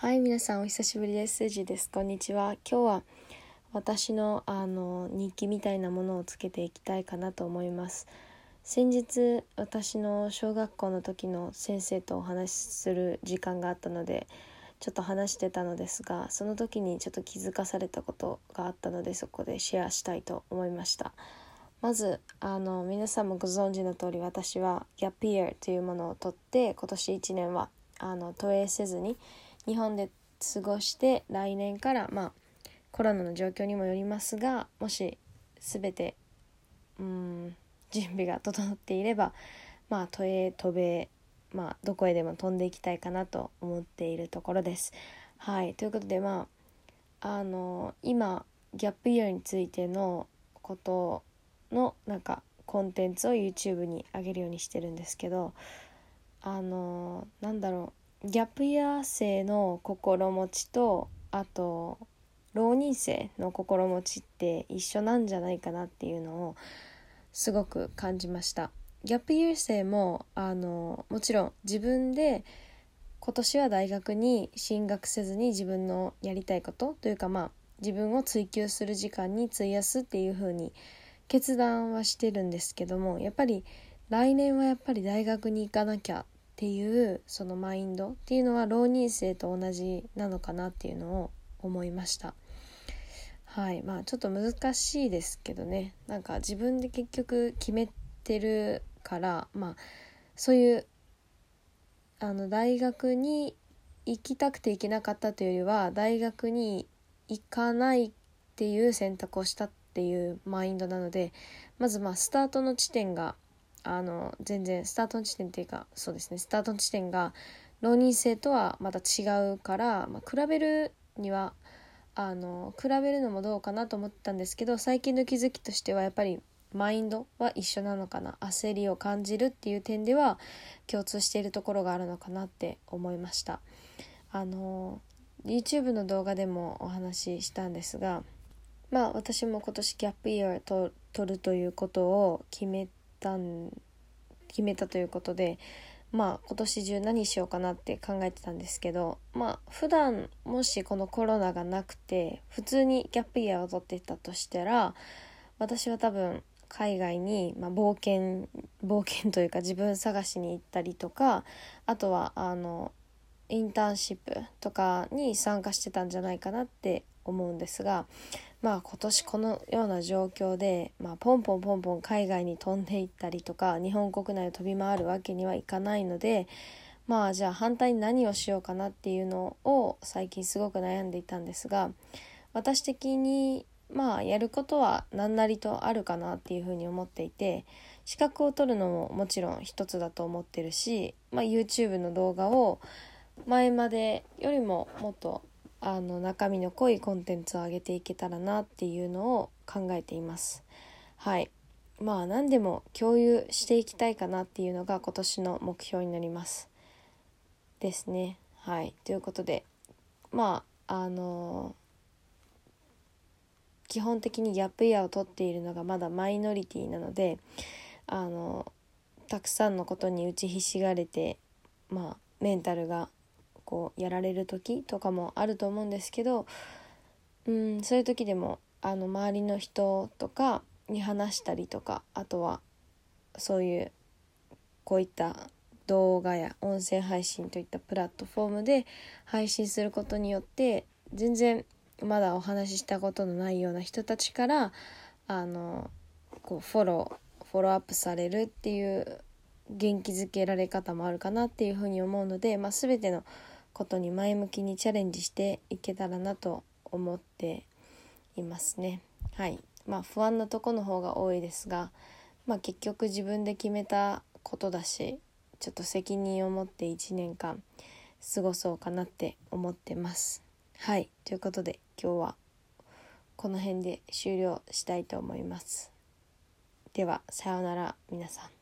はい、皆さんお久しぶりです。スジです。こんにちは。今日は私のあの日記みたいなものをつけていきたいかなと思います。先日私の小学校の時の先生とお話しする時間があったのでちょっと話してたのですがその時にちょっと気づかされたことがあったのでそこでシェアしたいと思いましたまずあの皆さんもご存知の通り私はギャップイヤーというものをとって今年1年はあの投影せずに日本で過ごして来年からまあコロナの状況にもよりますがもし全てうん準備が整っていればまあ都営渡米まあどこへでも飛んでいきたいかなと思っているところです。はいということでまああの今ギャップイヤーについてのことのなんかコンテンツを YouTube に上げるようにしてるんですけどあのなんだろうギャップイヤー生の心持ちとあと浪人生の心持ちって一緒なんじゃないかなっていうのをすごく感じました。ギャップイヤー生もあのもちろん自分で今年は大学に進学せずに自分のやりたいことというかまあ自分を追求する時間に費やすっていう風に決断はしてるんですけどもやっぱり来年はやっぱり大学に行かなきゃっていうそのマインドっていうのは浪人生と同じなのかなっていうのを思いました。はい。まあちょっと難しいですけどね。なんか自分で結局決めてるからまあそういうあの大学に行きたくて行けなかったというよりは大学に行かないっていう選択をしたっていうマインドなのでまずまあスタートの地点があの全然スタートの地点っていうかそうですねスタートの地点が浪人生とはまた違うから、まあ、比べるにはあの比べるのもどうかなと思ったんですけど最近の気づきとしてはやっぱりマインドは一緒なのかな焦りを感じるっていう点では共通しているところがあるのかなって思いました。あの YouTube の動画でもお話ししたんですがまあ私も今年ギャップイヤーと取るということを決めたん決めたということでまあ今年中何しようかなって考えてたんですけどまあ普段もしこのコロナがなくて普通にギャップイヤーを取ってたとしたら私は多分海外に、まあ、冒険冒険というか自分探しに行ったりとかあとはあのインターンシップとかに参加してたんじゃないかなって思うんですがまあ今年このような状況で、まあ、ポンポンポンポン海外に飛んでいったりとか日本国内を飛び回るわけにはいかないのでまあじゃあ反対に何をしようかなっていうのを最近すごく悩んでいたんですが私的にまあやることは何なりとあるかなっていうふうに思っていて資格を取るのももちろん一つだと思ってるし、まあ、YouTube の動画を前までよりももっとあの中身の濃いコンテンツを上げていけたらなっていうのを考えています。はいまあ何でも共有していきたいかなっていうのが今年の目標になります。ですね。はいということでまああの基本的にギャップイヤーを取っているのがまだマイノリティなのであのたくさんのことに打ちひしがれてまあメンタルがこうやられる時とかもあると思うんですけどうんそういう時でもあの周りの人とかに話したりとかあとはそういうこういった動画や音声配信といったプラットフォームで配信することによって全然まだお話ししたことのないような人たちからあのこうフォローフォローアップされるっていう元気づけられ方もあるかなっていうふうに思うので、まあ、全てのことに前向きにチャレンジしていけたらなと思っていますね。はいまあ、不安なとこの方が多いですが、まあ、結局自分で決めたことだしちょっと責任を持って1年間過ごそうかなって思ってます。はいということで今日はこの辺で終了したいと思います。ではさようなら皆さん。